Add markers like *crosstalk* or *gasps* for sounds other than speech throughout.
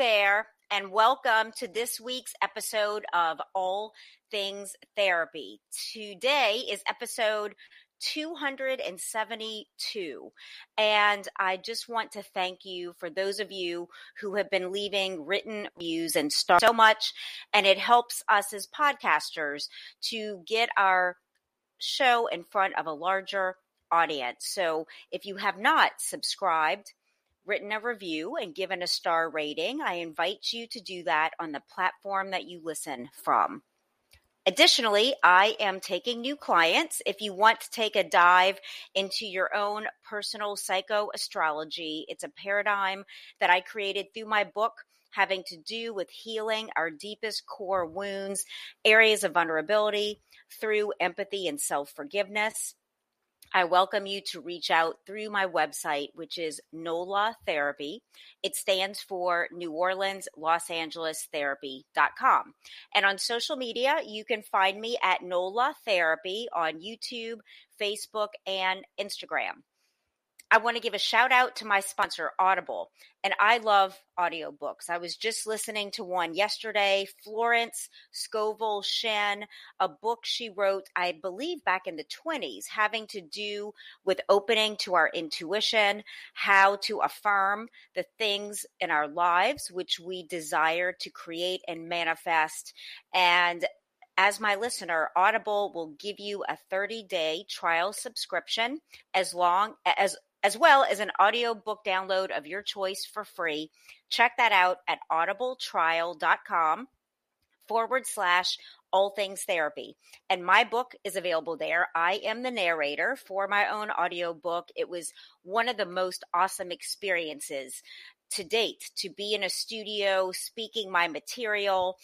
There, and welcome to this week's episode of All Things Therapy. Today is episode 272. And I just want to thank you for those of you who have been leaving written reviews and stars so much. And it helps us as podcasters to get our show in front of a larger audience. So if you have not subscribed, written a review and given a star rating, I invite you to do that on the platform that you listen from. Additionally, I am taking new clients. If you want to take a dive into your own personal psychoastrology, it's a paradigm that I created through my book having to do with healing our deepest core wounds, areas of vulnerability through empathy and self forgiveness. I welcome you to reach out through my website, which is NOLA Therapy. It stands for New Orleans, Los Angeles Therapy.com. And on social media, you can find me at NOLA Therapy on YouTube, Facebook, and Instagram. I want to give a shout out to my sponsor, Audible. And I love audiobooks. I was just listening to one yesterday, Florence Scovel Shinn, a book she wrote, I believe, back in the 20s, having to do with opening to our intuition, how to affirm the things in our lives which we desire to create and manifest. And as my listener, Audible will give you a 30 day trial subscription as long as as well as an audiobook download of your choice for free. Check that out at audibletrial.com forward slash all things therapy. And my book is available there. I am the narrator for my own audiobook. It was one of the most awesome experiences to date to be in a studio speaking my material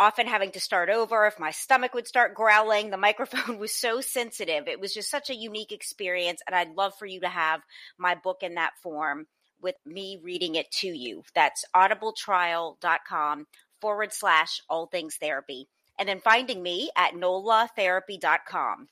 often having to start over if my stomach would start growling the microphone *laughs* was so sensitive. It was just such a unique experience and i'd love for you to have my book in that form with me reading it to you. That's audibletrial.com forward slash all things therapy. And then finding me at nolatherapy.com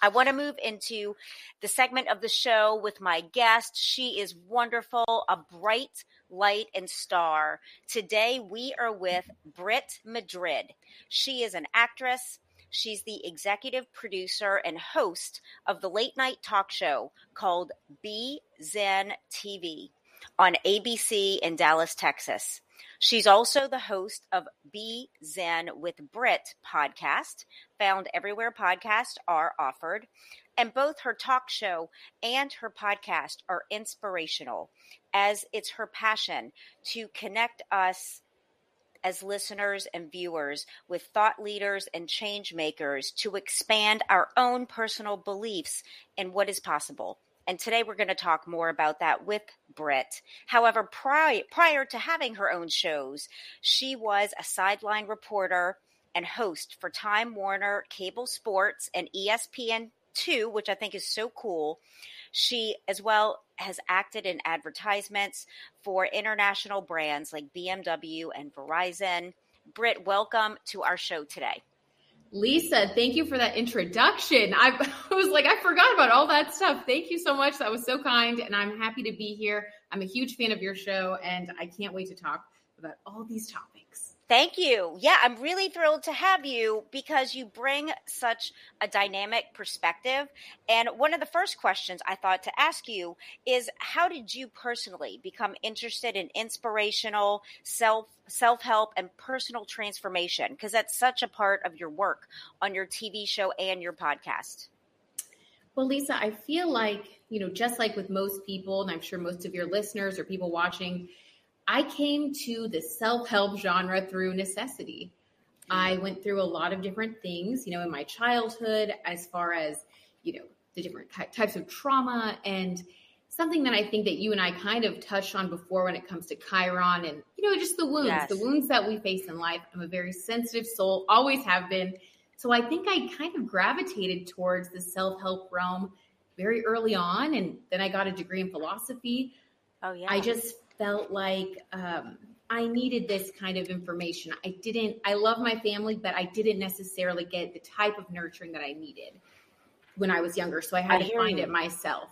I want to move into the segment of the show with my guest. She is wonderful, a bright light and star. Today we are with Britt Madrid. She is an actress. She's the executive producer and host of the late night talk show called Be Zen TV on ABC in Dallas, Texas. She's also the host of Be Zen with Britt podcast, found everywhere podcasts are offered. And both her talk show and her podcast are inspirational, as it's her passion to connect us as listeners and viewers with thought leaders and change makers to expand our own personal beliefs in what is possible. And today we're going to talk more about that with Britt. However, prior, prior to having her own shows, she was a sideline reporter and host for Time Warner Cable Sports and ESPN2, which I think is so cool. She, as well, has acted in advertisements for international brands like BMW and Verizon. Britt, welcome to our show today. Lisa, thank you for that introduction. I, I, *laughs* was like, I forgot about all that stuff. Thank you so much. That was so kind. And I'm happy to be here. I'm a huge fan of your show, and I can't wait to talk about all these topics. Thank you. Yeah, I'm really thrilled to have you because you bring such a dynamic perspective. And one of the first questions I thought to ask you is how did you personally become interested in inspirational self self-help and personal transformation because that's such a part of your work on your TV show and your podcast? Well, Lisa, I feel like, you know, just like with most people and I'm sure most of your listeners or people watching, I came to the self help genre through necessity. I went through a lot of different things, you know, in my childhood, as far as, you know, the different types of trauma and something that I think that you and I kind of touched on before when it comes to Chiron and, you know, just the wounds, yes. the wounds that we face in life. I'm a very sensitive soul, always have been. So I think I kind of gravitated towards the self help realm very early on. And then I got a degree in philosophy. Oh, yeah. I just felt like um, I needed this kind of information. I didn't, I love my family, but I didn't necessarily get the type of nurturing that I needed when I was younger. So I had I to find you. it myself.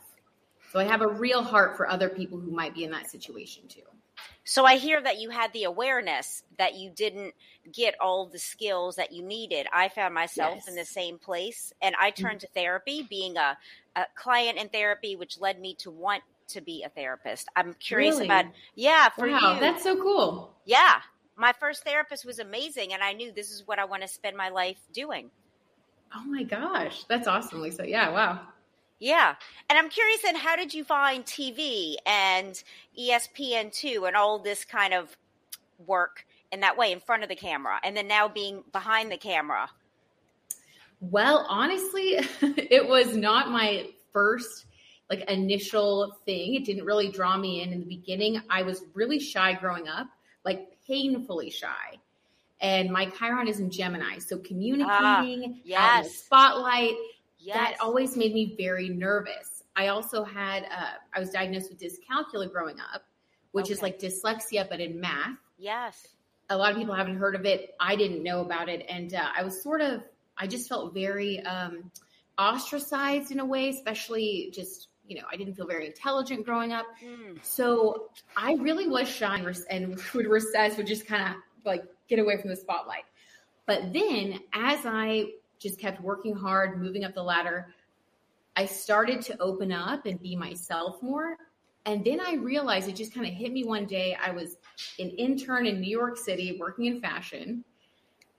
So I have a real heart for other people who might be in that situation too. So I hear that you had the awareness that you didn't get all the skills that you needed. I found myself yes. in the same place and I turned mm-hmm. to therapy, being a, a client in therapy, which led me to want to be a therapist. I'm curious really? about yeah, for wow, you. That's so cool. Yeah. My first therapist was amazing and I knew this is what I want to spend my life doing. Oh my gosh. That's awesome, Lisa. Yeah, wow. Yeah. And I'm curious then how did you find TV and ESPN2 and all this kind of work in that way in front of the camera and then now being behind the camera? Well, honestly, *laughs* it was not my first like initial thing. It didn't really draw me in in the beginning. I was really shy growing up, like painfully shy. And my Chiron is in Gemini, so communicating, ah, yes, spotlight, yes. that always made me very nervous. I also had, uh, I was diagnosed with dyscalculia growing up, which okay. is like dyslexia but in math. Yes. A lot of people haven't heard of it. I didn't know about it, and uh, I was sort of, I just felt very um, ostracized in a way, especially just you know, I didn't feel very intelligent growing up. Mm. So I really was shy and *laughs* would recess, would just kind of like get away from the spotlight. But then as I just kept working hard, moving up the ladder, I started to open up and be myself more. And then I realized it just kind of hit me one day. I was an intern in New York City working in fashion.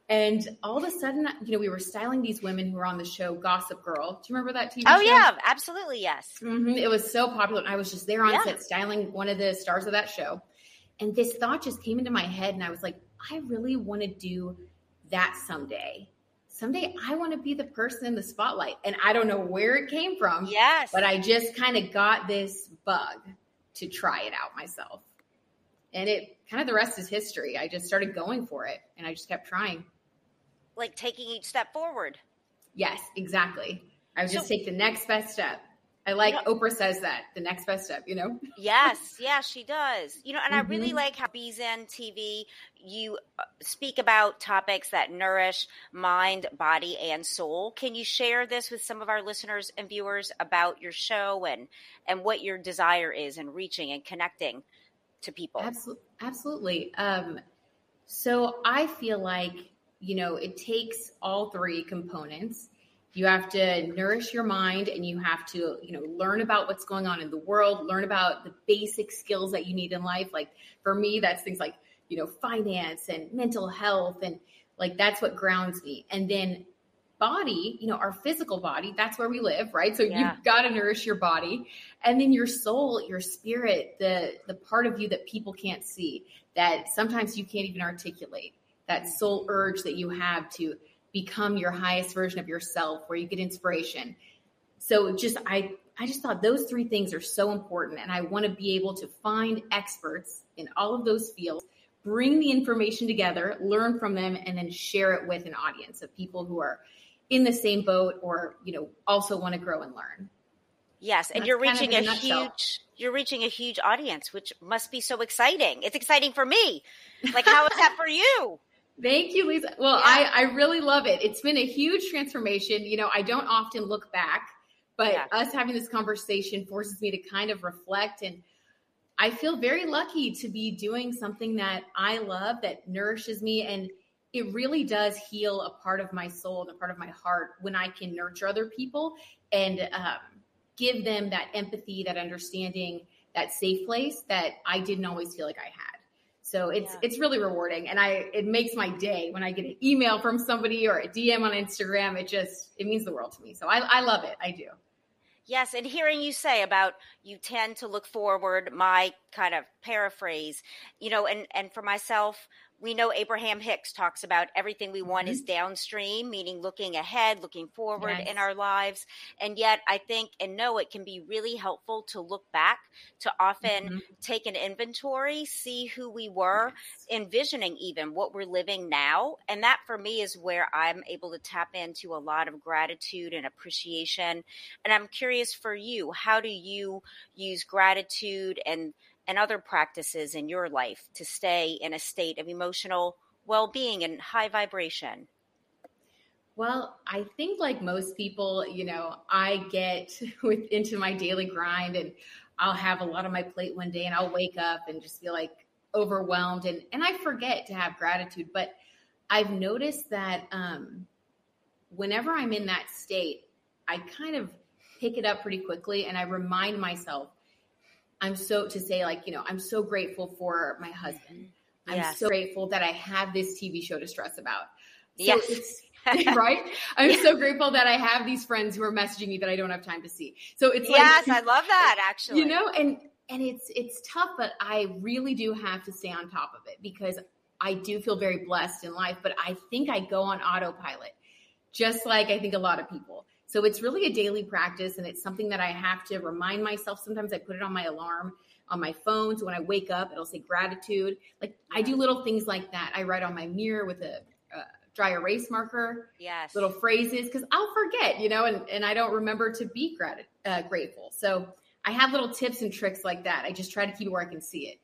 And all of a sudden, you know, we were styling these women who were on the show Gossip Girl. Do you remember that TV oh, show? yeah, absolutely, yes. Mm-hmm. It was so popular. And I was just there on yeah. set styling one of the stars of that show. And this thought just came into my head. And I was like, I really want to do that someday. Someday I want to be the person in the spotlight. And I don't know where it came from. Yes. But I just kind of got this bug to try it out myself. And it kind of the rest is history. I just started going for it and I just kept trying like taking each step forward. Yes, exactly. I would so, just take the next best step. I like you know, Oprah says that the next best step, you know? *laughs* yes, yeah, she does. You know, and mm-hmm. I really mm-hmm. like how BZen TV, you uh, speak about topics that nourish mind, body, and soul. Can you share this with some of our listeners and viewers about your show and, and what your desire is in reaching and connecting to people? Absolutely. Absolutely. Um, so I feel like you know, it takes all three components. You have to nourish your mind and you have to, you know, learn about what's going on in the world, learn about the basic skills that you need in life. Like for me, that's things like, you know, finance and mental health and like that's what grounds me. And then body, you know, our physical body, that's where we live, right? So yeah. you've got to nourish your body. And then your soul, your spirit, the the part of you that people can't see, that sometimes you can't even articulate that soul urge that you have to become your highest version of yourself where you get inspiration. So just i i just thought those three things are so important and i want to be able to find experts in all of those fields bring the information together learn from them and then share it with an audience of people who are in the same boat or you know also want to grow and learn. Yes and, and you're reaching a, a huge you're reaching a huge audience which must be so exciting. It's exciting for me. Like how is that for you Thank you, Lisa. Well, yeah. I, I really love it. It's been a huge transformation. You know, I don't often look back, but yeah. us having this conversation forces me to kind of reflect. And I feel very lucky to be doing something that I love that nourishes me and it really does heal a part of my soul and a part of my heart when I can nurture other people and um, give them that empathy, that understanding, that safe place that I didn't always feel like I had. So it's yeah. it's really rewarding, and I it makes my day when I get an email from somebody or a DM on Instagram. It just it means the world to me. So I, I love it. I do. Yes, and hearing you say about you tend to look forward, my kind of paraphrase, you know, and and for myself, we know Abraham Hicks talks about everything we want mm-hmm. is downstream, meaning looking ahead, looking forward yes. in our lives. And yet, I think and know it can be really helpful to look back, to often mm-hmm. take an inventory, see who we were, yes. envisioning even what we're living now. And that for me is where I'm able to tap into a lot of gratitude and appreciation. And I'm curious for you, how do you use gratitude and and other practices in your life to stay in a state of emotional well being and high vibration? Well, I think like most people, you know, I get *laughs* with into my daily grind and I'll have a lot on my plate one day and I'll wake up and just feel like overwhelmed and and I forget to have gratitude, but I've noticed that um whenever I'm in that state, I kind of pick it up pretty quickly and I remind myself I'm so to say like, you know, I'm so grateful for my husband. I'm yes. so grateful that I have this TV show to stress about. So yes. *laughs* *laughs* right? I'm so grateful that I have these friends who are messaging me that I don't have time to see. So it's yes, like, I love that *laughs* actually. You know, and and it's it's tough, but I really do have to stay on top of it because I do feel very blessed in life, but I think I go on autopilot, just like I think a lot of people. So it's really a daily practice and it's something that I have to remind myself. Sometimes I put it on my alarm on my phone. So when I wake up, it'll say gratitude. Like I do little things like that. I write on my mirror with a, a dry erase marker. Yes. Little phrases because I'll forget, you know, and, and I don't remember to be grat- uh, grateful. So I have little tips and tricks like that. I just try to keep it where I can see it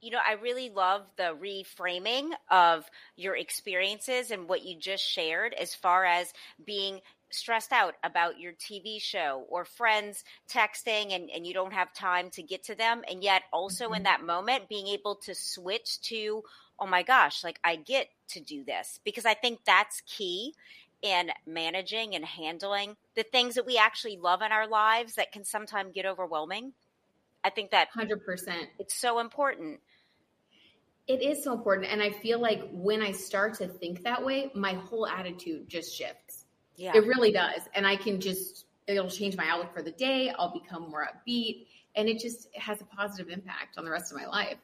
you know, I really love the reframing of your experiences and what you just shared as far as being stressed out about your TV show or friends texting and, and you don't have time to get to them. And yet, also mm-hmm. in that moment, being able to switch to, oh my gosh, like I get to do this because I think that's key in managing and handling the things that we actually love in our lives that can sometimes get overwhelming. I think that 100%. It's so important. It is so important. And I feel like when I start to think that way, my whole attitude just shifts yeah. It really does. And I can just, it'll change my outlook for the day. I'll become more upbeat. And it just has a positive impact on the rest of my life.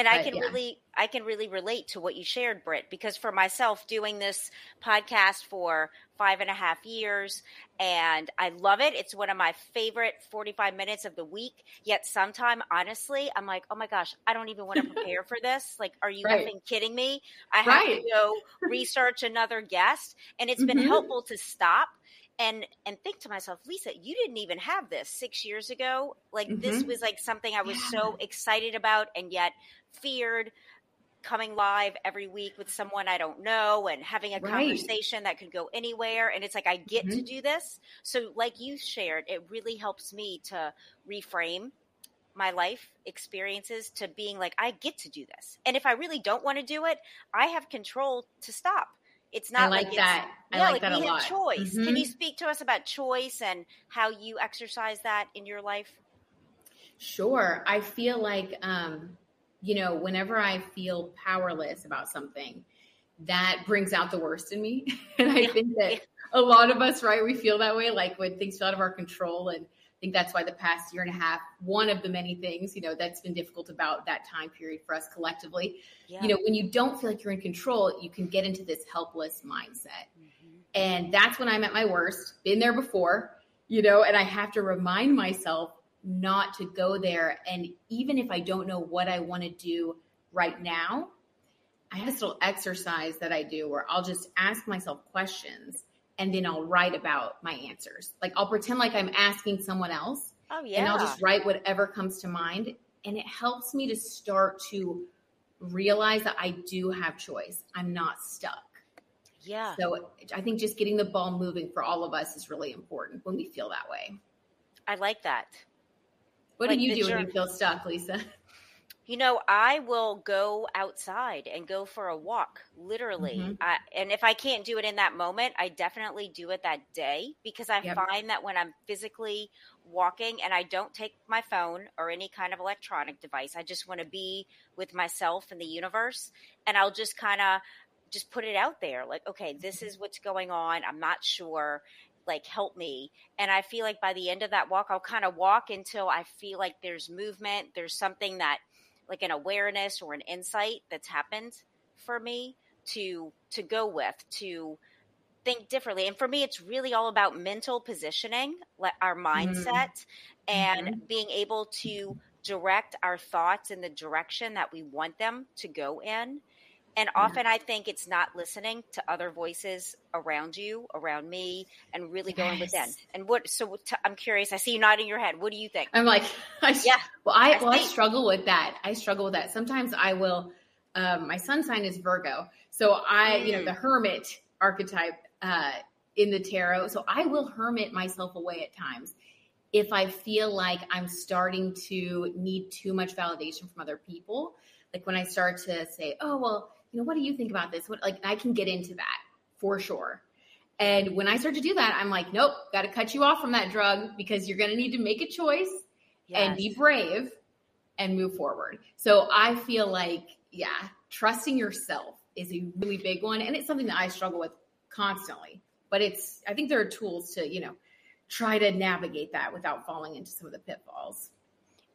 And but, I can yeah. really, I can really relate to what you shared, Britt, because for myself, doing this podcast for five and a half years, and I love it. It's one of my favorite 45 minutes of the week. Yet sometime, honestly, I'm like, oh my gosh, I don't even want to *laughs* prepare for this. Like, are you right. kidding me? I have right. to go research another guest. And it's been mm-hmm. helpful to stop and and think to myself lisa you didn't even have this six years ago like mm-hmm. this was like something i was yeah. so excited about and yet feared coming live every week with someone I don't know and having a right. conversation that could go anywhere. And it's like, I get mm-hmm. to do this. So, like you shared, it really helps me to reframe my life experiences to being like, I get to do this. And if I really don't want to do it, I have control to stop. It's not I like, like that. I yeah, like, like that we have choice. Mm-hmm. Can you speak to us about choice and how you exercise that in your life? Sure. I feel like um, you know, whenever I feel powerless about something, that brings out the worst in me. *laughs* and I yeah. think that a lot of us, right, we feel that way, like when things feel out of our control. And think that's why the past year and a half, one of the many things, you know, that's been difficult about that time period for us collectively. Yeah. You know, when you don't feel like you're in control, you can get into this helpless mindset. Mm-hmm. And that's when I'm at my worst, been there before, you know, and I have to remind myself not to go there. And even if I don't know what I want to do right now, I have this little exercise that I do where I'll just ask myself questions and then I'll write about my answers. Like I'll pretend like I'm asking someone else. Oh, yeah. And I'll just write whatever comes to mind. And it helps me to start to realize that I do have choice. I'm not stuck. Yeah. So I think just getting the ball moving for all of us is really important when we feel that way. I like that. What like do you do when you feel stuck, Lisa? You know, I will go outside and go for a walk, literally. Mm-hmm. I, and if I can't do it in that moment, I definitely do it that day because I yep. find that when I'm physically walking and I don't take my phone or any kind of electronic device, I just want to be with myself and the universe. And I'll just kind of just put it out there like, okay, this mm-hmm. is what's going on. I'm not sure like help me and i feel like by the end of that walk i'll kind of walk until i feel like there's movement there's something that like an awareness or an insight that's happened for me to to go with to think differently and for me it's really all about mental positioning like our mindset mm-hmm. and mm-hmm. being able to direct our thoughts in the direction that we want them to go in and often I think it's not listening to other voices around you, around me, and really going yes. within. And what? So i I'm curious. I see you nodding your head. What do you think? I'm like, *laughs* I, yeah. Well, I well I struggle with that. I struggle with that. Sometimes I will. Um, my sun sign is Virgo, so I, mm. you know, the mm. hermit archetype uh, in the tarot. So I will hermit myself away at times if I feel like I'm starting to need too much validation from other people. Like when I start to say, "Oh well." You know, what do you think about this? What like I can get into that for sure. And when I start to do that, I'm like, nope, got to cut you off from that drug because you're going to need to make a choice yes. and be brave and move forward. So I feel like, yeah, trusting yourself is a really big one. And it's something that I struggle with constantly. But it's, I think there are tools to, you know, try to navigate that without falling into some of the pitfalls.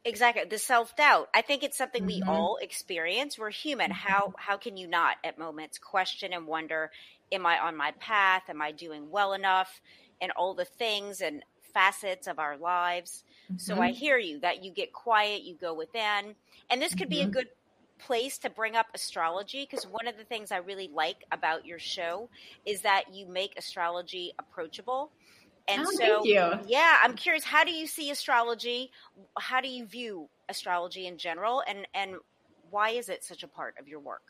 Exactly. The self-doubt. I think it's something mm-hmm. we all experience. We're human. Mm-hmm. How how can you not at moments question and wonder, am I on my path? Am I doing well enough? And all the things and facets of our lives. Mm-hmm. So I hear you that you get quiet, you go within. And this could be a mm-hmm. good place to bring up astrology because one of the things I really like about your show is that you make astrology approachable. And oh, so, yeah, I'm curious. How do you see astrology? How do you view astrology in general, and and why is it such a part of your work?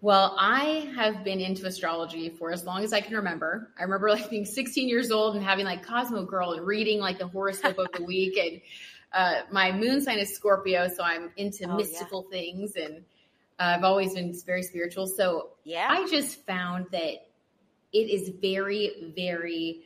Well, I have been into astrology for as long as I can remember. I remember like being 16 years old and having like Cosmo Girl and reading like the horoscope of the *laughs* week. And uh, my moon sign is Scorpio, so I'm into oh, mystical yeah. things and uh, I've always been very spiritual. So yeah, I just found that it is very, very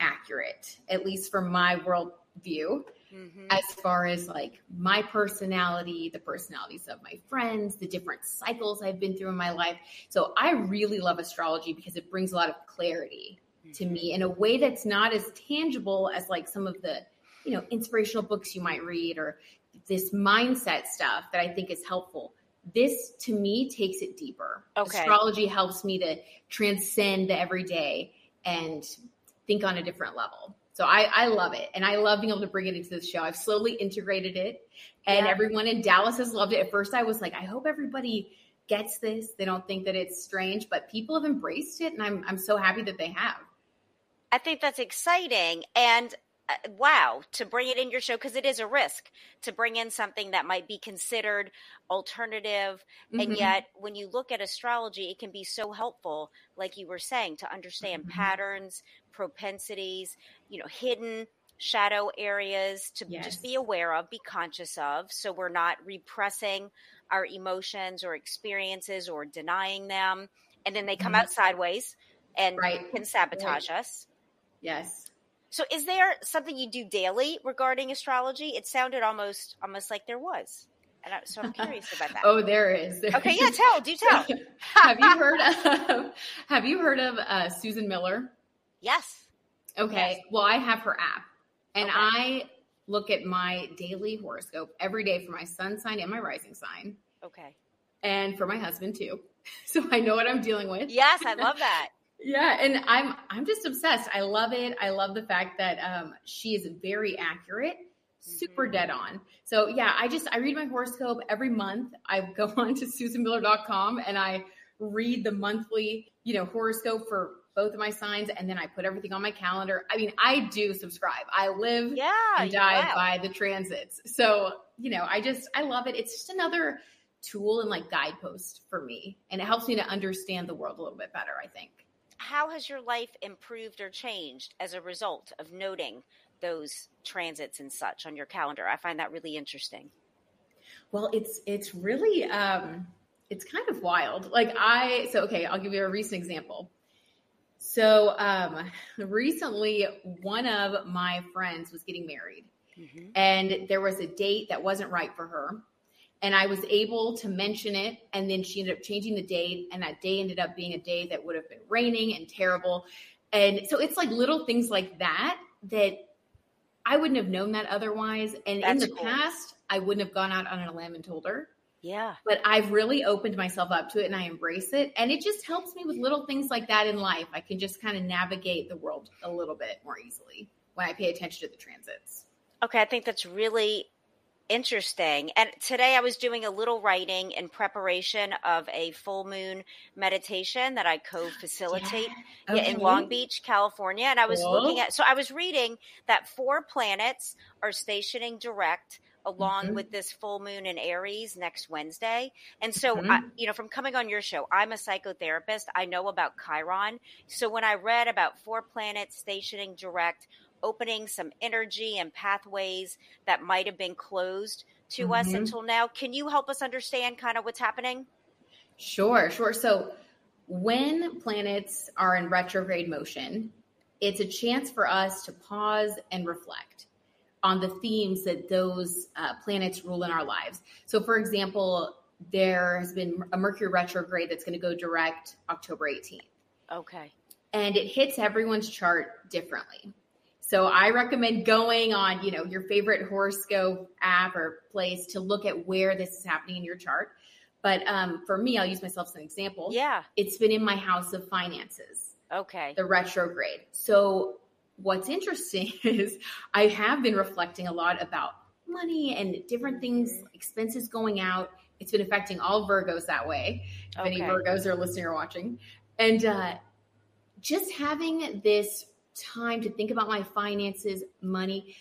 accurate, at least from my worldview, mm-hmm. as far as like my personality, the personalities of my friends, the different cycles I've been through in my life. So I really love astrology because it brings a lot of clarity mm-hmm. to me in a way that's not as tangible as like some of the, you know, inspirational books you might read or this mindset stuff that I think is helpful this to me takes it deeper. Okay. Astrology helps me to transcend the everyday and think on a different level. So I, I love it. And I love being able to bring it into the show. I've slowly integrated it. And yeah. everyone in Dallas has loved it. At first, I was like, I hope everybody gets this. They don't think that it's strange, but people have embraced it. And I'm, I'm so happy that they have. I think that's exciting. And uh, wow to bring it in your show because it is a risk to bring in something that might be considered alternative mm-hmm. and yet when you look at astrology it can be so helpful like you were saying to understand mm-hmm. patterns propensities you know hidden shadow areas to yes. just be aware of be conscious of so we're not repressing our emotions or experiences or denying them and then they come mm-hmm. out sideways and right. can sabotage right. us yes so, is there something you do daily regarding astrology? It sounded almost almost like there was, and I, so I'm curious *laughs* about that. oh, there is. There okay, yeah, tell, do *laughs* tell. have you heard of Have you heard of uh, Susan Miller? Yes. Okay. Yes. Well, I have her app, and okay. I look at my daily horoscope every day for my sun sign and my rising sign. Okay. And for my husband too, *laughs* so I know what I'm dealing with. Yes, I love that. Yeah, and I'm I'm just obsessed. I love it. I love the fact that um, she is very accurate, super mm-hmm. dead on. So yeah, I just I read my horoscope every month. I go *laughs* on to susanmiller.com and I read the monthly, you know, horoscope for both of my signs and then I put everything on my calendar. I mean, I do subscribe. I live yeah, and die wow. by the transits. So, you know, I just I love it. It's just another tool and like guidepost for me. And it helps me to understand the world a little bit better, I think how has your life improved or changed as a result of noting those transits and such on your calendar. I find that really interesting. Well, it's it's really um it's kind of wild. Like I so okay, I'll give you a recent example. So um recently one of my friends was getting married. Mm-hmm. And there was a date that wasn't right for her. And I was able to mention it. And then she ended up changing the date. And that day ended up being a day that would have been raining and terrible. And so it's like little things like that that I wouldn't have known that otherwise. And That's in the cool. past, I wouldn't have gone out on a limb and told her. Yeah. But I've really opened myself up to it and I embrace it. And it just helps me with little things like that in life. I can just kind of navigate the world a little bit more easily when I pay attention to the transits. Okay. I think that's really interesting. And today I was doing a little writing in preparation of a full moon meditation that I co *gasps* facilitate yeah. okay. in Long Beach, California. And I was cool. looking at, so I was reading that four planets are stationing direct along mm-hmm. with this full moon in Aries next Wednesday. And so, mm-hmm. I, you know, from coming on your show, I'm a psychotherapist. I know about Chiron. So when I read about four planets stationing direct, opening some energy and pathways that might have been closed to mm-hmm. us until now, can you help us understand kind of what's happening? Sure, sure. So when planets are in retrograde motion, it's a chance for us to pause and reflect on the themes that those uh, planets rule in our lives. So, for example, there has been a Mercury retrograde that's going to go direct October 18th. Okay. And it hits everyone's chart differently. So I recommend going on, you know, your favorite horoscope app or place to look at where this is happening in your chart. But um, for me, I'll use myself as an example. Yeah. It's been in my house of finances. Okay. The retrograde. So what's interesting *laughs* is I have been reflecting a lot about money and different things, expenses going out. It's been affecting all Virgos that way. If okay. any Virgos are listening or watching. And uh, just having this time to think about my finances, money.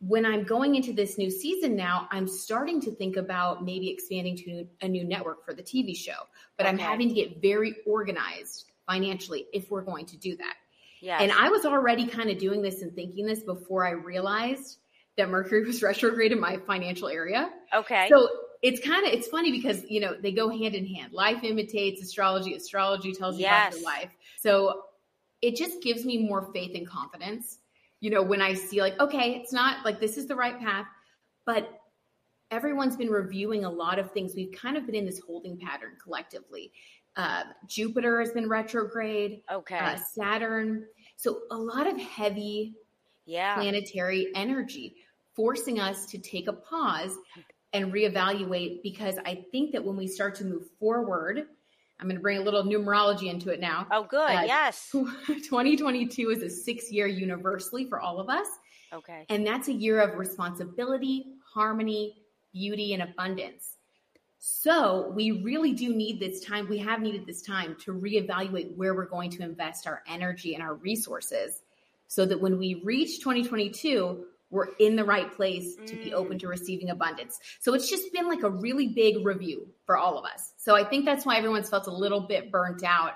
When I'm going into this new season now, I'm starting to think about maybe expanding to a new network for the TV show, but okay. I'm having to get very organized financially if we're going to do that. Yes. And I was already kind of doing this and thinking this before I realized that Mercury *laughs* was retrograde in my financial area. Okay. So it's kind of it's funny because you know they go hand in hand. Life imitates astrology. Astrology tells you yes. about your life. So it just gives me more faith and confidence. You know, when I see like, okay, it's not like this is the right path, but everyone's been reviewing a lot of things. We've kind of been in this holding pattern collectively. Uh, Jupiter has been retrograde. Okay. Uh, Saturn. So a lot of heavy yeah. planetary energy forcing us to take a pause *laughs* and reevaluate because I think that when we start to move forward, I'm going to bring a little numerology into it now. Oh, good. Uh, yes. *laughs* 2022 is a six year universally for all of us. Okay. And that's a year of responsibility, harmony, beauty, and abundance. So we really do need this time. We have needed this time to reevaluate where we're going to invest our energy and our resources so that when we reach 2022, we're in the right place to be open mm. to receiving abundance. So it's just been like a really big review for all of us. So I think that's why everyone's felt a little bit burnt out,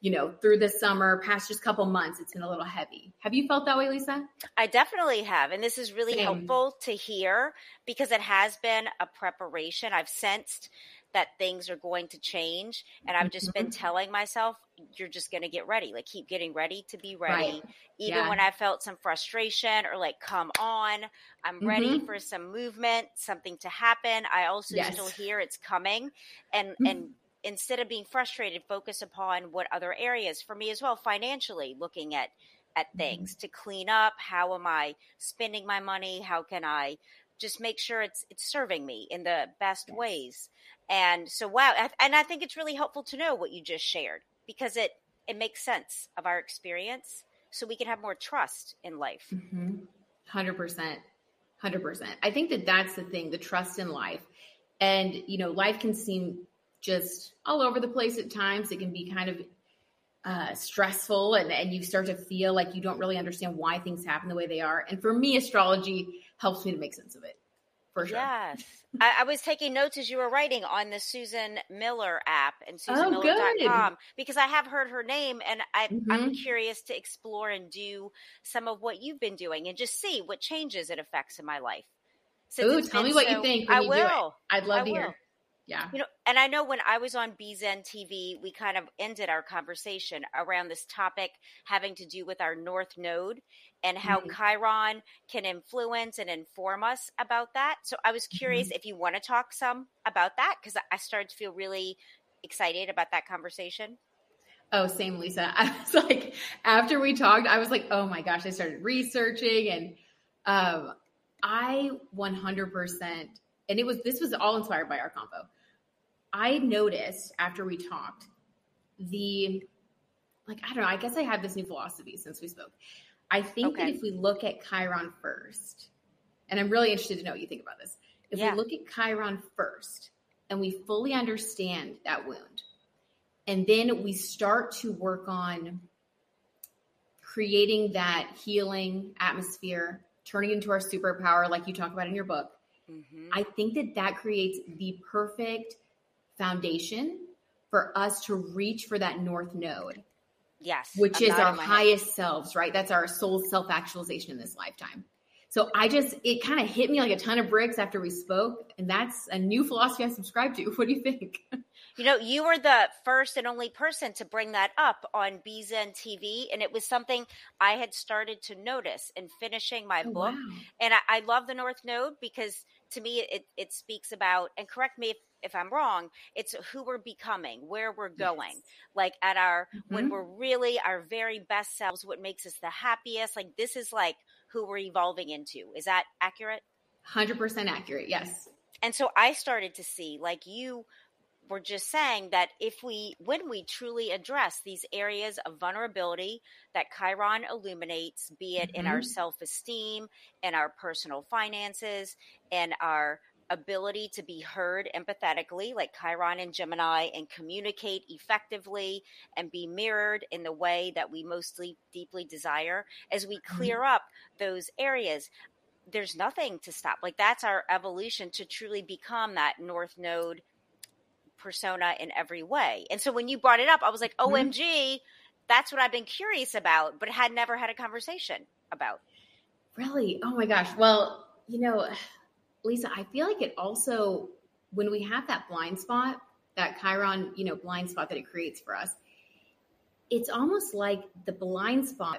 you know, through the summer, past just couple months, it's been a little heavy. Have you felt that way, Lisa? I definitely have. And this is really Same. helpful to hear because it has been a preparation. I've sensed that things are going to change. And I've just been mm-hmm. telling myself, you're just going to get ready. Like, keep getting ready to be ready. Right. Even yeah. when I felt some frustration or like, come on, I'm mm-hmm. ready for some movement, something to happen. I also yes. still hear it's coming. And, mm-hmm. and, instead of being frustrated focus upon what other areas for me as well financially looking at at mm-hmm. things to clean up how am i spending my money how can i just make sure it's it's serving me in the best yes. ways and so, wow. And I think it's really helpful to know what you just shared because it, it makes sense of our experience so we can have more trust in life. Mm-hmm. 100%. 100%. I think that that's the thing, the trust in life. And, you know, life can seem just all over the place at times. It can be kind of uh, stressful and, and you start to feel like you don't really understand why things happen the way they are. And for me, astrology helps me to make sense of it for sure. Yes. I, I, was taking notes as you were writing on the Susan Miller app and *laughs* Oh, susanmiller.com because I have heard her name and I, I'm Mhm. curious to explore and do some of what you've been doing and just see what changes it affects in my life. Ooh, tell me what you think I you will. I'd love I to will. hear. Yeah. You know, and I know when I was on BZen TV, we kind of ended our conversation around this topic having to do with our North Node and how Mhm. Chiron can influence and inform us about that. So I was curious Mm-hmm. if you want to talk some about that because I started to feel really excited about that conversation. Oh, same, Lisa. *laughs* I was like, after we talked, I was like, oh my gosh, I started researching and um, I 100%, and it was, this was all inspired by our combo. I noticed after we talked the, like, I don't know, I guess I have this new philosophy since we spoke. I think that if we look at Chiron first, and I'm really interested to know what you think about this. If Yeah. we look at Chiron first and we fully understand that wound, and then we start to work on creating that healing atmosphere, turning into our superpower, like you talk about in your book, Mm-hmm. I think that that creates the perfect foundation for us to reach for that north node, Yes. which I'm is our my head. highest selves, right? That's our soul self actualization in this lifetime. So I just, it kind of hit me like a ton of bricks after we spoke. And that's a new philosophy I subscribe to. *laughs* What do you think? You know, you were the first and only person to bring that up on BZen TV, and it was something I had started to notice in finishing my Oh, book. wow. And I, I love the North Node because to me, it, it speaks about, and correct me if, if I'm wrong, it's who we're becoming, where we're going, Yes. like at our, when Mhm. we're really our very best selves, what makes us the happiest. Like, this is like who we're evolving into. Is that accurate? 100% accurate. Yes. and so I started to see, like you were just saying, that if we, when we truly address these areas of vulnerability that Chiron illuminates, be it in our Mhm. self esteem, in our personal finances, and our ability to be heard empathetically, like Chiron and Gemini, and communicate effectively and be mirrored in the way that we mostly deeply desire, as we mm-hmm. clear up those areas, there's nothing to stop. Like that's our evolution to truly become that North Node persona in every way. And so when you brought it up, I was like. Mm-hmm. OMG, that's what I've been curious about, but had never had a conversation about. Really? Oh my gosh. Well, you know, Lisa, I feel like it also, when we have that blind spot, that Chiron, you know, blind spot that it creates for us, it's almost like the blind spot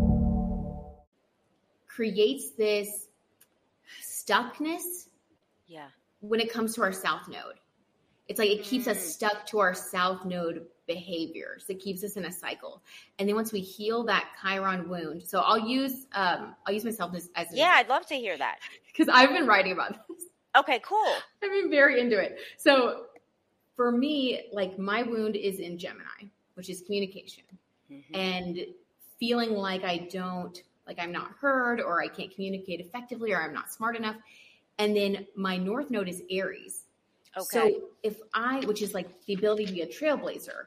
Creates this stuckness Yeah. when it comes to our south node. It's like it keeps us Mm. stuck to our south node behaviors. It keeps us in a cycle. And then once we heal that Chiron wound, so I'll use um I'll use myself as, as Yeah, I'd love to hear that. *laughs* because I've been writing about this. Okay, cool. *laughs* I've been very into it. So for me, like my wound is in Gemini, which is communication Mhm. and feeling like I don't, like I'm not heard or I can't communicate effectively or I'm not smart enough. And then my North Node is Aries. Okay. So if I, which is like the ability to be a trailblazer,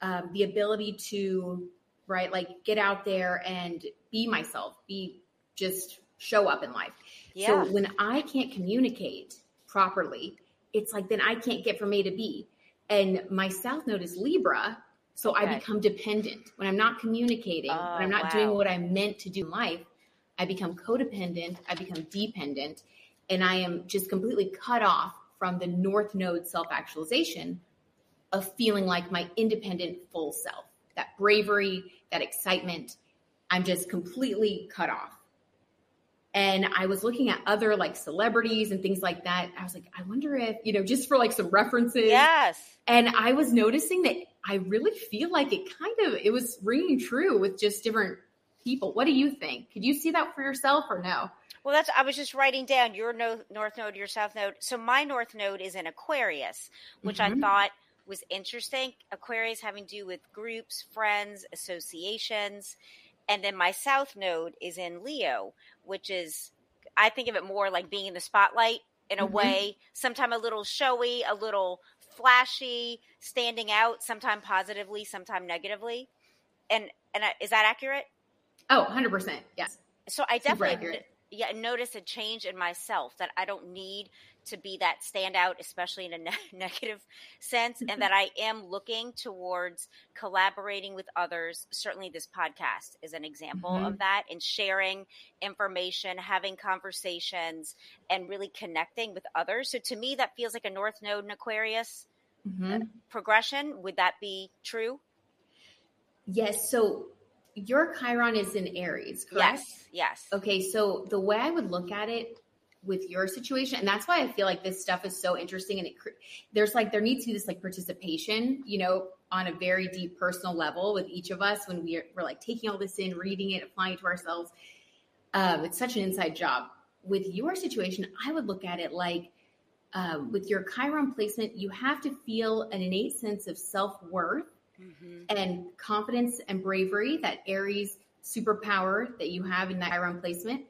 um, the ability to, right, like get out there and be myself, be just show up in life. Yeah. So when I can't communicate properly, it's like then I can't get from A to B. And my South Node is Libra. So I become dependent. When I'm not communicating, when I'm Oh, not doing what I'm meant to do in life, I become codependent, I become dependent, and I am just completely cut off from the North Node self actualization of feeling like my independent full self. That bravery, that excitement, I'm just completely cut off. And I was looking at other like celebrities and things like that. I was like, I wonder if, you know, just for like some references. yes. And I was noticing that I really feel like it kind of it was ringing true with just different people. What do you think? Could you see that for yourself or no? Well, that's I was just writing down your no, north node, your south node. So my north node is in Aquarius, which Mhm. I thought was interesting. Aquarius having to do with groups, friends, associations, and then my south node is in Leo, which is I think of it more like being in the spotlight in a Mhm. way, sometime a little showy, a little flashy, standing out, sometime positively, sometime negatively. And and I, is that accurate? Oh, 100%. Yes. so I Super definitely accurate. yeah notice a change in myself that I don't need to be that standout, especially in a ne- *laughs* negative sense, and that I am looking towards collaborating with others. Certainly, this podcast is an example Mhm. of that, and sharing information, having conversations, and really connecting with others. So, to me, that feels like a North Node in Aquarius Mhm. progression. Would that be true? Yes. So your Chiron is in Aries, correct? Yes. Yes. Okay. So the way I would look at it with your situation, and that's why I feel like this stuff is so interesting. And it, there's like, there needs to be this like participation, you know, on a very deep personal level with each of us when we are, we're like taking all this in, reading it, applying it to ourselves. Um, it's such an inside job. With your situation, I would look at it like, um, with your Chiron placement, you have to feel an innate sense of self worth hmm and confidence and bravery, that Aries superpower that you have in that Chiron placement,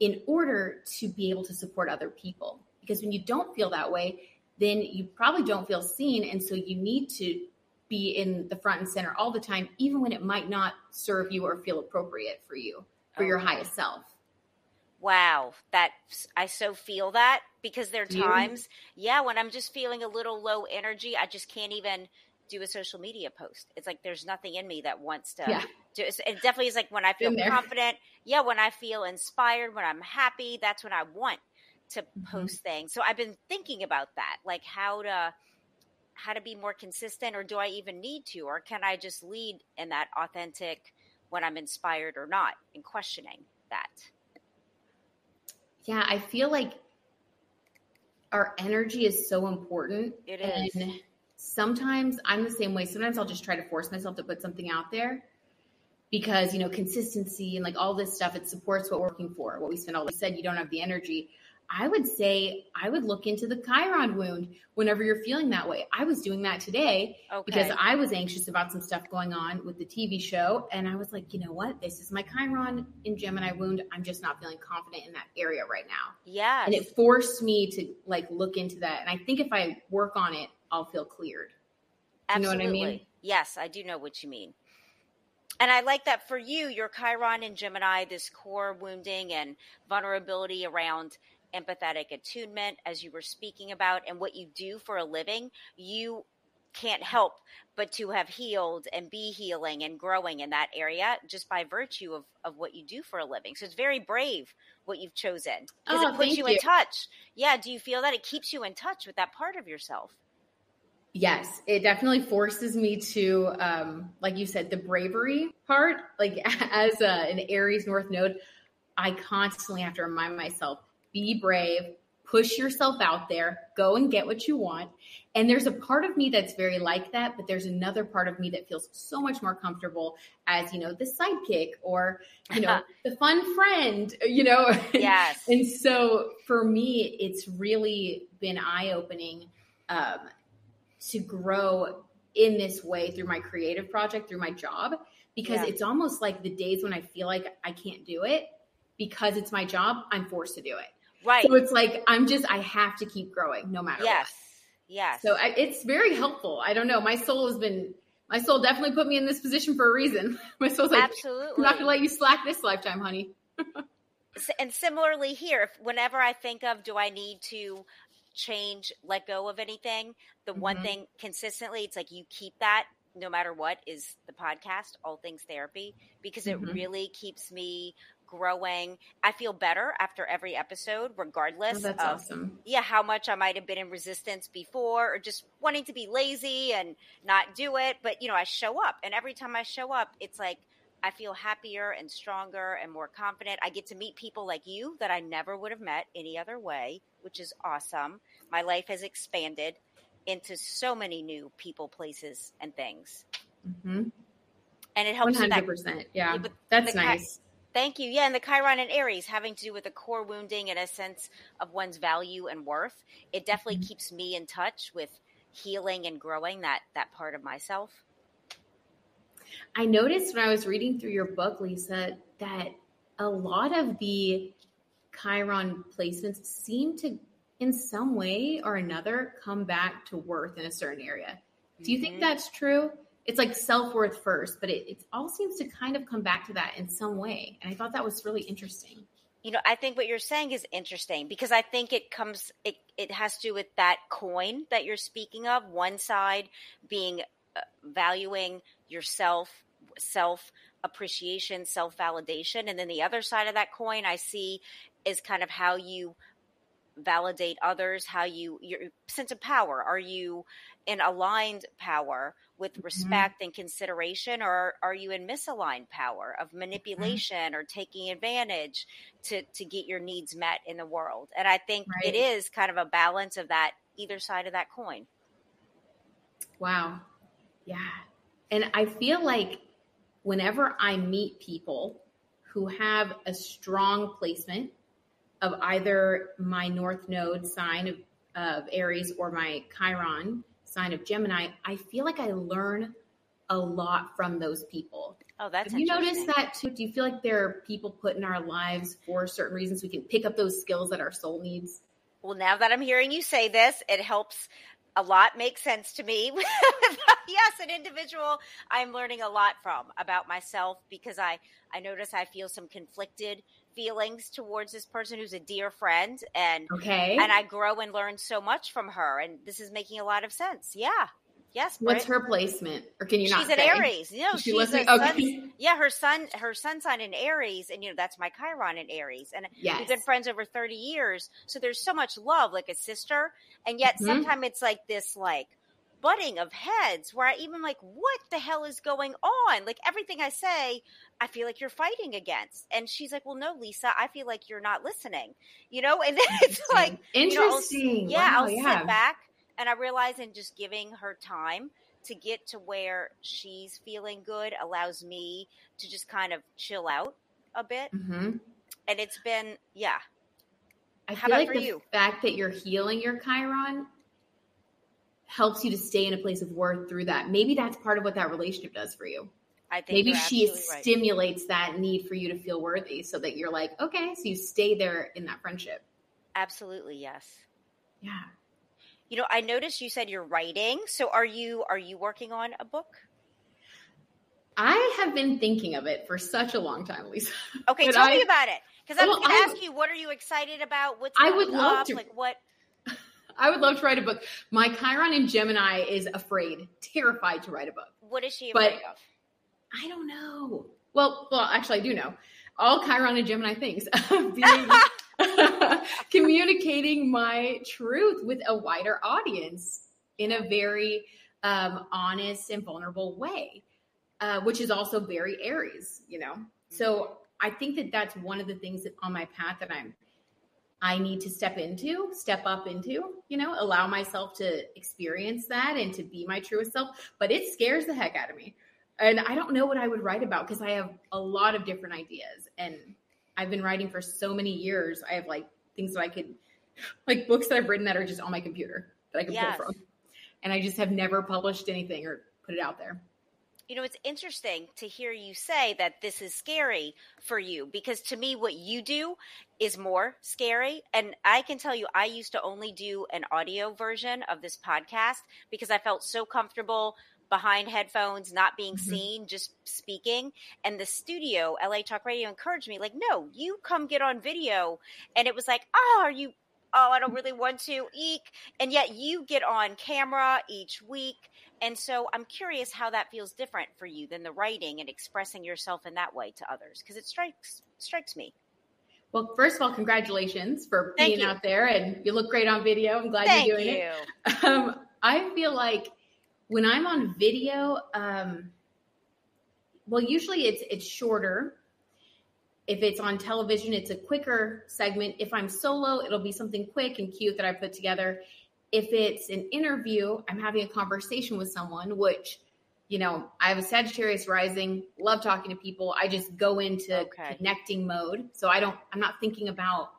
in order to be able to support other people. Because when you don't feel that way, then you probably don't feel seen. And so you need to be in the front and center all the time, even when it might not serve you or feel appropriate for you, for your oh. highest self. Wow, that I so feel that because there are times, yeah, when I'm just feeling a little low energy, I just can't even do a social media post. It's like there's nothing in me that wants to Yeah. Do it. It definitely is like when I feel confident, yeah, when I feel inspired, when I'm happy, that's when I want to Mhm. post things. So I've been thinking about that, like how to how to be more consistent or do I even need to or can I just lead in that authentic when I'm inspired or not and questioning that. Yeah, I feel like our energy is so important. It is. And sometimes I'm the same way. Sometimes I'll just try to force myself to put something out there because, you know, consistency and like all this stuff, it supports what we're working for, what we spend all day said, you don't have the energy. I would say I would look into the Chiron wound whenever you're feeling that way. I was doing that today Okay. because I was anxious about some stuff going on with the TV show. And I was like, you know what? This is my Chiron in Gemini wound. I'm just not feeling confident in that area right now. yeah And it forced me to like look into that. And I think if I work on it, I'll feel cleared. you know what I mean? Yes, I do know what you mean. And I like that for you, your Chiron and Gemini, this core wounding and vulnerability around empathetic attunement, as you were speaking about, and what you do for a living, you can't help but to have healed and be healing and growing in that area just by virtue of, of what you do for a living. So it's very brave what you've chosen because Oh, it puts thank you, in touch. Yeah. Do you feel that it keeps you in touch with that part of yourself? Yes, it definitely forces me to, um, like you said, the bravery part. Like *laughs* as a, an Aries North Node, I constantly have to remind myself be brave, push yourself out there, go and get what you want. And there's a part of me that's very like that, but there's another part of me that feels so much more comfortable as, you know, the sidekick or, you know, *laughs* the fun friend, you know. Yes. *laughs* and so for me, it's really been eye opening um, to grow in this way through my creative project, through my job, because Yeah. it's almost like the days when I feel like I can't do it because it's my job, I'm forced to do it. Right. So it's like I'm just I have to keep growing no matter yes. Yes. what. So I, it's very helpful. I don't know. My soul has been my soul definitely put me in this position for a reason. *laughs* My soul's like Absolutely. I'm not gonna let you slack this lifetime, honey. *laughs* And similarly here, if, whenever I think of do I need to change, let go of anything, the one Mhm. thing consistently, it's like you keep that no matter what is the podcast, All Things Therapy, because it Mhm. really keeps me growing. I feel better after every episode, regardless Oh, that's of awesome. yeah, how much I might have been in resistance before or just wanting to be lazy and not do it. But, you know, I show up. And every time I show up, it's like I feel happier and stronger and more confident. I get to meet people like you that I never would have met any other way, which is awesome. My life has expanded into so many new people, places, and things. hmm And it helps hundred that percent. Yeah, that's nice. Thank you. Yeah, and the Chiron and Aries having to do with the core wounding and a sense of one's value and worth. It definitely mm-hmm. keeps me in touch with healing and growing that that part of myself. I noticed when I was reading through your book, Lisa, that a lot of the Chiron placements seem to, in some way or another, come back to worth in a certain area. Do you think mm-hmm. that's true? It's like self worth first, but it, it all seems to kind of come back to that in some way. And I thought that was really interesting. You know, I think what you're saying is interesting because I think it comes, it, it has to do with that coin that you're speaking of. One side being uh, valuing yourself, self appreciation, self validation. And then the other side of that coin I see is kind of how you validate others, how you, your sense of power. Are you in aligned power with mm-hmm. respect mm-hmm. and consideration, or are you in misaligned power of mm-hmm. manipulation mm-hmm. or taking advantage to, to get your needs met in the world? And I think right. it is kind of a balance of that, either side of that coin. Wow. Yeah. And I feel like whenever I meet people who have a strong placement of either my North Node sign of, of Aries or my Chiron sign of Gemini, I feel like I learn a lot from those people. Oh, that's Have you notice that too? Do you feel like there are people put in our lives for certain reasons we can pick up those skills that our soul needs? Well, now that I'm hearing you say this, it helps a lot makes sense to me. *laughs* yes, an individual I'm learning a lot from about myself because I I notice I feel some conflicted feelings towards this person who's a dear friend and okay and I grow and learn so much from her and this is making a lot of sense. Yeah. Yes. What's her placement? Or can you not? She's an Aries. You know, she she's a okay. yeah, her son, her sun sign in Aries, and you know that's my Chiron in Aries, and yes. we've been friends over thirty years. So there's so much love, like a sister, and yet mm-hmm. sometimes it's like this, like butting of heads where I even like, what the hell is going on? Like everything I say, I feel like you're fighting against. And she's like, well, no, Lisa, I feel like you're not listening, you know? And then *laughs* it's like, interesting. You know, yeah, wow, I'll yeah. sit back and I realize in just giving her time to get to where she's feeling good allows me to just kind of chill out a bit. Mm-hmm. And it's been, yeah. I How feel like the you? fact that you're healing your Chiron helps you to stay in a place of worth through that. Maybe that's part of what that relationship does for you. I think maybe she stimulates right. that need for you to feel worthy so that you're like, okay, so you stay there in that friendship. Absolutely, yes. Yeah. You know, I noticed you said you're writing. So are you are you working on a book? I have been thinking of it for such a long time, Lisa. Okay, tell I, me about it. Because I'm well, going to ask you, what are you excited about? What's I would love up? to like what. *laughs* I would love to write a book. My Chiron in Gemini is afraid, terrified to write a book. What is she afraid but of? I don't know. Well, well, actually, I do know. All Chiron and Gemini things being *laughs* *laughs* *laughs* communicating my truth with a wider audience in a very um, honest and vulnerable way, uh, which is also very Aries, you know. So I think that that's one of the things that on my path that I'm I need to step into, step up into, you know, allow myself to experience that and to be my truest self. But it scares the heck out of me. And I don't know what I would write about because I have a lot of different ideas. And I've been writing for so many years. I have like things that I could, *laughs* like books that I've written that are just on my computer that I can yes. pull from. And I just have never published anything or put it out there. You know, it's interesting to hear you say that this is scary for you because to me, what you do is more scary. And I can tell you, I used to only do an audio version of this podcast because I felt so comfortable behind headphones, not being mm-hmm. seen, just speaking. And the studio, LA Talk Radio, encouraged me, like, no, you come get on video. And it was like, oh, are you? Oh, I don't really want to. Eek. And yet you get on camera each week. And so I'm curious how that feels different for you than the writing and expressing yourself in that way to others because it strikes strikes me. Well, first of all, congratulations for being out there, and you look great on video. I'm glad Thank you're doing you. it. Um, I feel like when I'm on video, um, well, usually it's it's shorter. If it's on television, it's a quicker segment. If I'm solo, it'll be something quick and cute that I put together. If it's an interview, I'm having a conversation with someone, which you know, I have a Sagittarius rising, love talking to people. I just go into Okay. connecting mode. So I don't, I'm not thinking about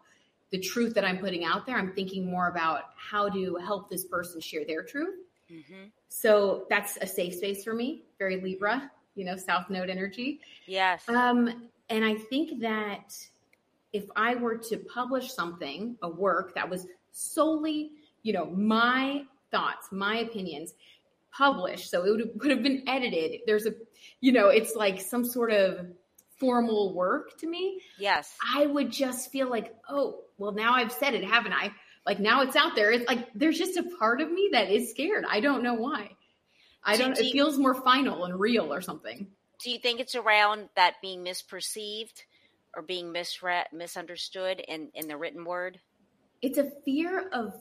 the truth that I'm putting out there. I'm thinking more about how to help this person share their truth. Hmm So that's a safe space for me, very Libra, you know, South Node energy. Yes. Um, and I think that if I were to publish something, a work that was solely, you know, my thoughts, my opinions, published, so it would have, would have been edited. There's a, you know, it's like some sort of formal work to me. yes. I would just feel like, oh, well, now I've said it, haven't I? Like now it's out there. It's like there's just a part of me that is scared. I don't know why. I Do- don't. do It feels more final and real or something. Do you think it's around that being misperceived or being misread, misunderstood in, in the written word? it's a fear of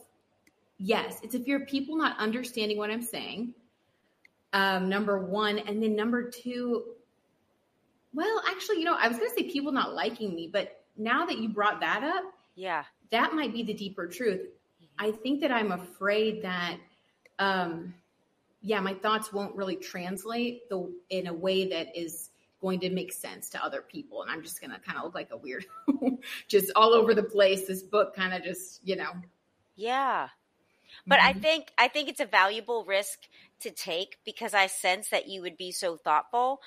yes it's a fear of people not understanding what i'm saying um number one and then number two well actually you know i was going to say people not liking me but now that you brought that up Yeah. That might be the deeper truth i think that i'm afraid that um yeah my thoughts won't really translate the in a way that is going to make sense to other people and i'm just going to kind of look like a weird *laughs* just all over the place this book kind of just you know Yeah. But I Mhm. think I think it's a valuable risk to take because I sense that you would be so thoughtful,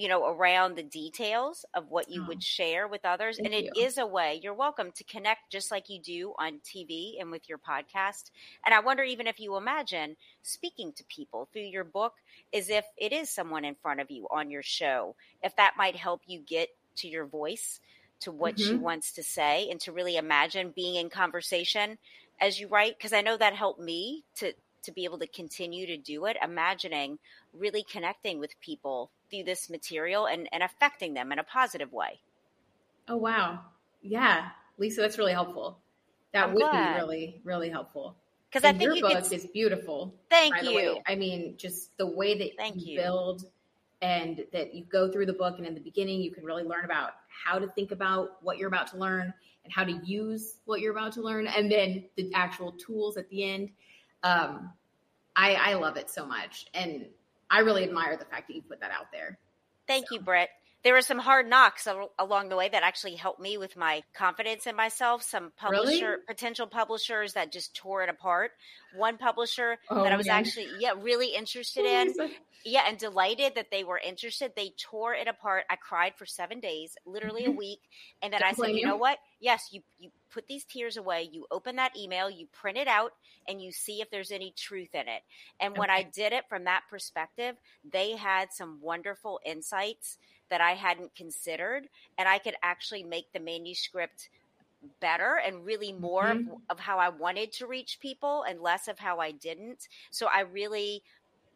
you know, around the details of what you Oh. would share with others. Thank and it you. is a way, you're welcome to connect just like you do on TV and with your podcast. And I wonder even if you imagine speaking to people through your book as if it is someone in front of you on your show, if that might help you get to your voice, to what she Mhm. wants to say, and to really imagine being in conversation as you write because i know that helped me to to be able to continue to do it imagining really connecting with people through this material and and affecting them in a positive way oh wow yeah lisa that's really helpful that I'm would glad. be really really helpful because i think your you book could is beautiful thank by the you way. I mean, just the way that Thank you, you. build and that you go through the book, and in the beginning, you can really learn about how to think about what you're about to learn and how to use what you're about to learn, and then the actual tools at the end. Um, I, I love it so much, and I really admire the fact that you put that out there. Thank you, Britt. There were some hard knocks al- along the way that actually helped me with my confidence in myself. Some Really? publisher, potential publishers that just tore it apart. One publisher Oh, that I was man. actually, yeah, really interested in. Yeah, and delighted that they were interested. They tore it apart. I cried for seven days, literally a mm-hmm. week. And then Don't I said, you you. know what? Yes, you you put these tears away. You open that email, you print it out, and you see if there's any truth in it. And when I did it from that perspective, they had some wonderful insights that I hadn't considered, and I could actually make the manuscript better and really more of, Mhm. of how I wanted to reach people and less of how I didn't. So I really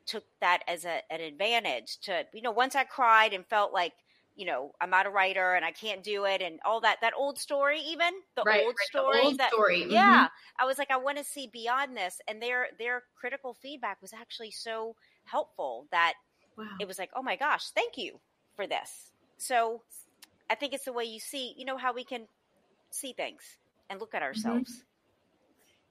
took that as a, an advantage to, you know, once I cried and felt like, you know, I'm not a writer and I can't do it and all that, that old story, even the Right, old right, the story old that, story, yeah, I was like, I want to see beyond this. And their, their critical feedback was actually so helpful that Wow. it was like, oh my gosh, thank you for this. So I think it's the way you see, you know, how we can see things and look at Mm-hmm. ourselves.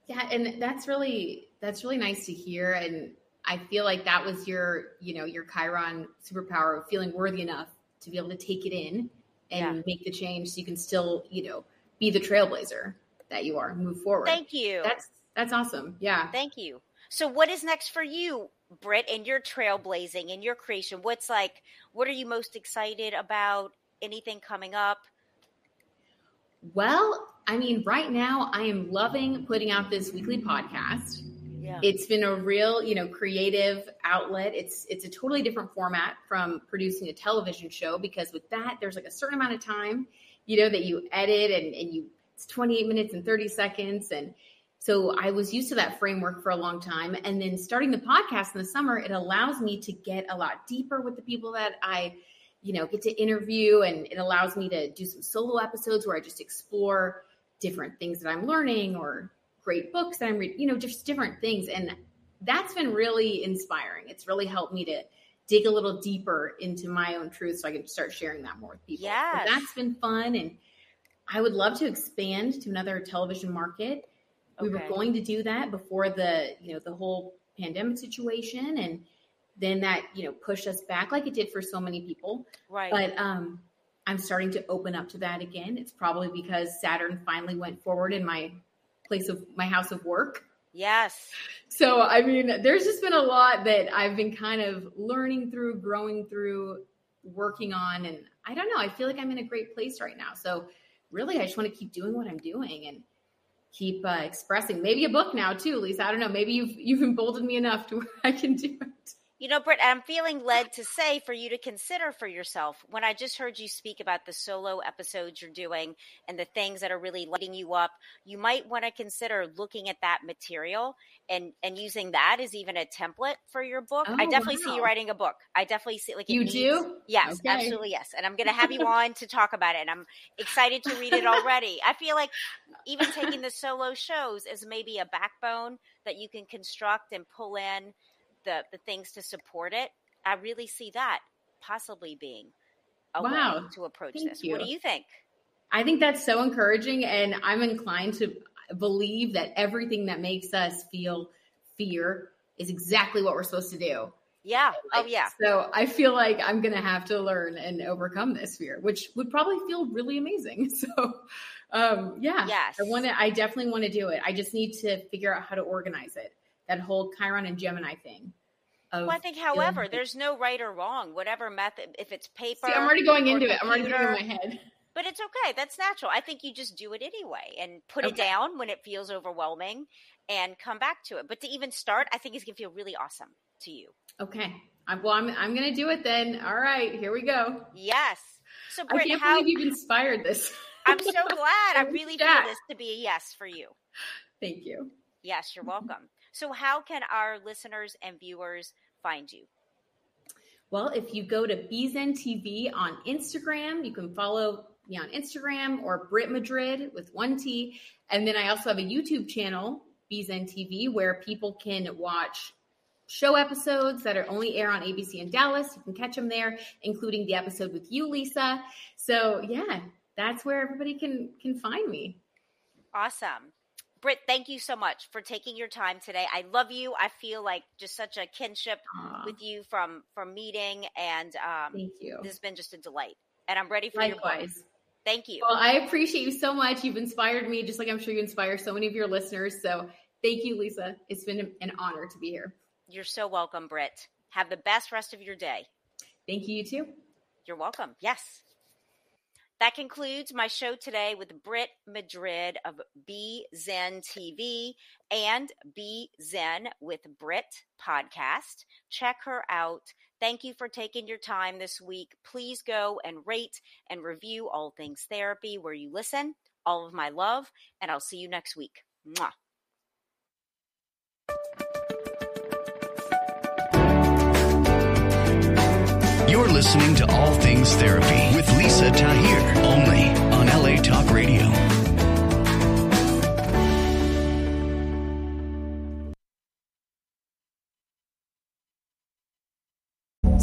Yeah, and that's really that's really nice to hear. And I feel like that was your, you know, your Chiron superpower of feeling worthy enough to be able to take it in and Yeah. make the change so you can still, you know, be the trailblazer that you are, move forward. Thank you. That's that's awesome. Yeah. Thank you. So, what is next for you, Britt, and your trailblazing, in your creation? What's like, what are you most excited about? Anything coming up? Well, I mean, right now I am loving putting out this weekly podcast. Yeah. It's been a real, you know, creative outlet. It's it's a totally different format from producing a television show because with that there's like a certain amount of time, you know, that you edit and and you it's 28 minutes and 30 seconds and so I was used to that framework for a long time and then starting the podcast in the summer it allows me to get a lot deeper with the people that I you know get to interview and it allows me to do some solo episodes where I just explore different things that I'm learning or great books that I'm reading, you know, just different things. And that's been really inspiring. It's really helped me to dig a little deeper into my own truth so I can start sharing that more with people. So that's been fun. And I would love to expand to another television market. We were going to do that before the, you know, the whole pandemic situation. And then that, you know, pushed us back like it did for so many people. Right. But um I'm starting to open up to that again. It's probably because Saturn finally went forward in my place of my house of work. Yes. So, I mean, there's just been a lot that I've been kind of learning through, growing through, working on. And I don't know, I feel like I'm in a great place right now. So, really, I just want to keep doing what I'm doing and keep uh, expressing. Maybe a book now, too, Lisa. I don't know. Maybe you've, you've emboldened me enough to where I can do it. You know, Britt, I'm feeling led to say for you to consider for yourself when I just heard you speak about the solo episodes you're doing and the things that are really lighting you up, you might want to consider looking at that material and and using that as even a template for your book. Oh, I definitely wow. see you writing a book. I definitely see like You needs- do? Yes, Okay. absolutely yes. And I'm going to have you *laughs* on to talk about it and I'm excited to read it already. I feel like even taking the solo shows is maybe a backbone that you can construct and pull in the the things to support it. I really see that possibly being a Wow. way to approach Thank this. What do you. you think? I think that's so encouraging. And I'm inclined to believe that everything that makes us feel fear is exactly what we're supposed to do. Yeah. oh yeah. So I feel like I'm going to have to learn and overcome this fear, which would probably feel really amazing. *laughs* So, um, yeah, Yes. I want to, I definitely want to do it. I just need to figure out how to organize it. That whole Chiron and Gemini thing. Well, I think, however, there's no right or wrong. Whatever method, if it's paper, See, I'm already going into it. I'm already getting in my head. But it's okay. That's natural. I think you just do it anyway and put it down when it feels overwhelming and come back to it. But to even start, I think it's going to feel really awesome to you. Okay. I, well, I'm, I'm going to do it then. All right, here we go. Yes. So, I can't how, believe you've inspired this. *laughs* I'm so glad. I *laughs* really feel this to be a yes for you. Thank you. Yes, you're welcome. So, how can our listeners and viewers find you? Well, if you go to BZen TV on Instagram, you can follow me on Instagram or Brit Madrid with one T. And then I also have a YouTube channel, BZen TV, where people can watch show episodes that are only air on ABC in Dallas. You can catch them there, including the episode with you, Lisa. So yeah, that's where everybody can can find me. Awesome. Britt, thank you so much for taking your time today. I love you. I feel like just such a kinship Aw, with you from from meeting, and um, thank you. this has been just a delight. And I'm ready for your book. Likewise. Thank you. Well, I appreciate you so much. You've inspired me, just like I'm sure you inspire so many of your listeners. So thank you, Lisa. It's been an honor to be here. You're so welcome, Britt. Have the best rest of your day. Thank you, you too. You're welcome. Yes. That concludes my show today with Britt Madrid of B Zen TV and B Zen with Britt podcast. Check her out. Thank you for taking your time this week. Please go and rate and review All Things Therapy where you listen. All of my love, and I'll see you next week. Mwah. You're listening to All Things Therapy with Lisa Tahir, only on LA Talk Radio.